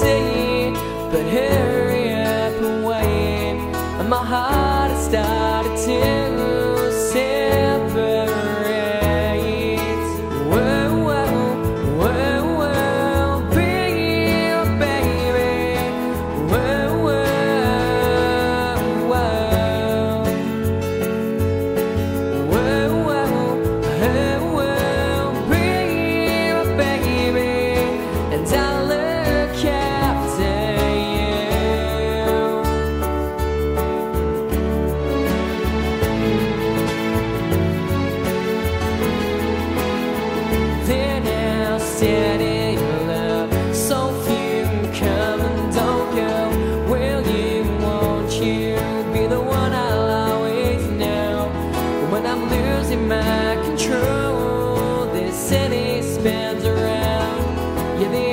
say around.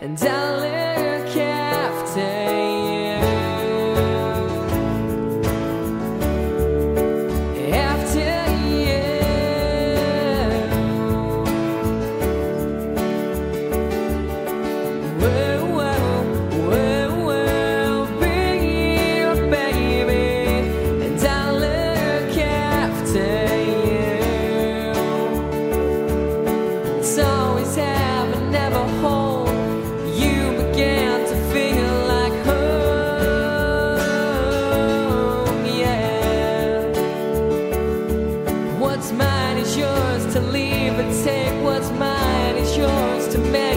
And I to make